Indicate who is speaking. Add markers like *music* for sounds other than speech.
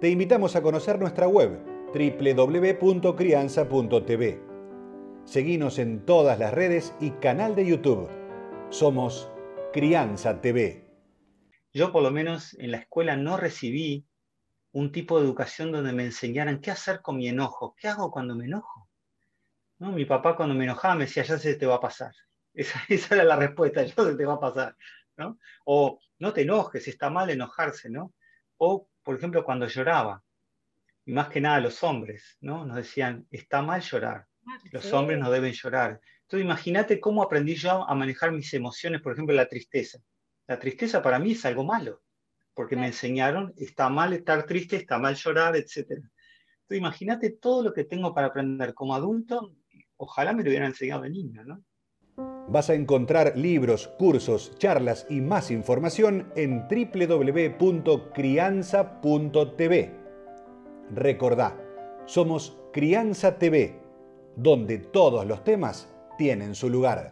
Speaker 1: te invitamos a conocer nuestra web www.crianza.tv. Seguimos en todas las redes y canal de YouTube. Somos Crianza TV.
Speaker 2: Yo por lo menos en la escuela no recibí un tipo de educación donde me enseñaran qué hacer con mi enojo, qué hago cuando me enojo. ¿No? Mi papá cuando me enojaba me decía, ya se te va a pasar. *laughs* Esa, era la respuesta, ya se te va a pasar. ¿no? O no te enojes, está mal enojarse, ¿no? O por ejemplo, cuando lloraba, y más que nada los hombres, ¿no? Nos decían, está mal llorar, los hombres no deben llorar. Entonces imagínate cómo aprendí yo a manejar mis emociones, por ejemplo, la tristeza. La tristeza para mí es algo malo, porque me enseñaron, está mal estar triste, está mal llorar, etc. Entonces imagínate todo lo que tengo para aprender como adulto, ojalá me lo hubieran enseñado de niño, ¿no?
Speaker 1: Vas a encontrar libros, cursos, charlas y más información en www.crianza.tv. Recordá, somos Crianza TV, donde todos los temas tienen su lugar.